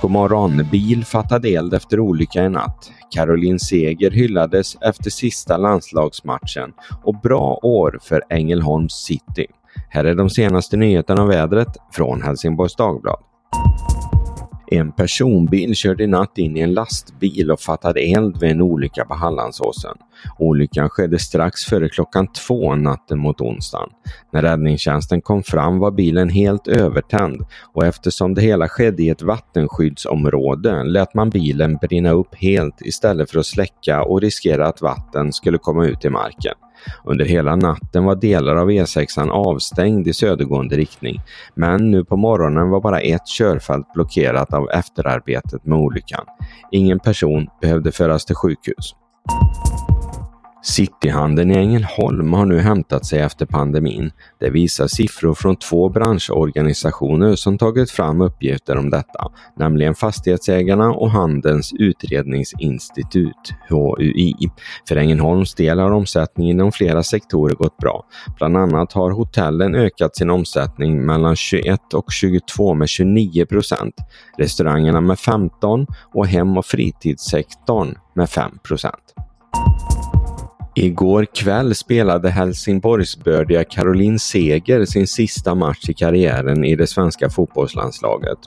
God morgon! Bil fattade eld efter olycka i natt. Caroline Seger hyllades efter sista landslagsmatchen och bra år för Ängelholms City. Här är de senaste nyheterna om vädret från Helsingborgs Dagblad. En personbil körde i natt in i en lastbil och fattade eld vid en olycka på Hallandsåsen. Olyckan skedde strax före klockan två natten mot onsdagen. När räddningstjänsten kom fram var bilen helt övertänd och eftersom det hela skedde i ett vattenskyddsområde lät man bilen brinna upp helt istället för att släcka och riskera att vatten skulle komma ut i marken. Under hela natten var delar av E6 avstängd i södergående riktning, men nu på morgonen var bara ett körfält blockerat av efterarbetet med olyckan. Ingen person behövde föras till sjukhus. Cityhandeln i Ängelholm har nu hämtat sig efter pandemin. Det visar siffror från två branschorganisationer som tagit fram uppgifter om detta, nämligen Fastighetsägarna och Handelns utredningsinstitut, HUI. För Ängelholms del har omsättningen inom flera sektorer gått bra. Bland annat har hotellen ökat sin omsättning mellan 21 och 22 med 29 procent, restaurangerna med 15 och hem och fritidssektorn med 5 procent. Igår kväll spelade Helsingborgsbördiga Caroline Seger sin sista match i karriären i det svenska fotbollslandslaget.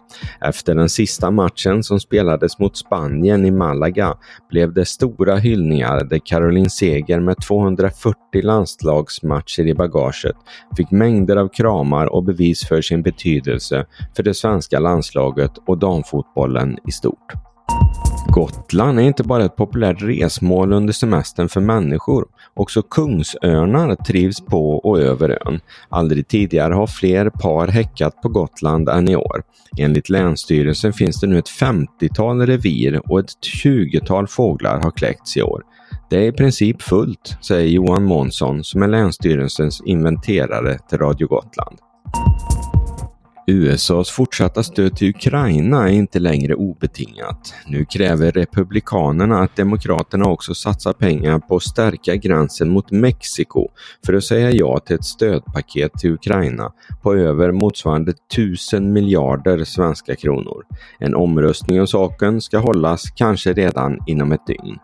Efter den sista matchen som spelades mot Spanien i Malaga blev det stora hyllningar där Caroline Seger med 240 landslagsmatcher i bagaget fick mängder av kramar och bevis för sin betydelse för det svenska landslaget och damfotbollen i stort. Gotland är inte bara ett populärt resmål under semestern för människor. Också kungsörnar trivs på och över ön. Aldrig tidigare har fler par häckat på Gotland än i år. Enligt Länsstyrelsen finns det nu ett 50-tal revir och ett 20-tal fåglar har kläckts i år. Det är i princip fullt, säger Johan Månsson som är Länsstyrelsens inventerare till Radio Gotland. USAs fortsatta stöd till Ukraina är inte längre obetingat. Nu kräver Republikanerna att Demokraterna också satsar pengar på att stärka gränsen mot Mexiko för att säga ja till ett stödpaket till Ukraina på över motsvarande 1000 miljarder svenska kronor. En omröstning om saken ska hållas kanske redan inom ett dygn.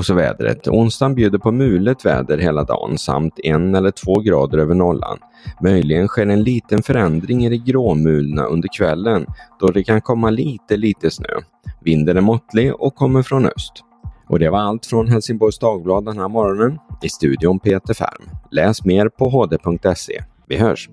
Och så vädret. Onsdagen bjuder på mulet väder hela dagen samt en eller två grader över nollan. Möjligen sker en liten förändring i det gråmulna under kvällen då det kan komma lite, lite snö. Vinden är måttlig och kommer från öst. Och det var allt från Helsingborgs Dagblad den här morgonen. I studion Peter Färm. Läs mer på hd.se. Vi hörs!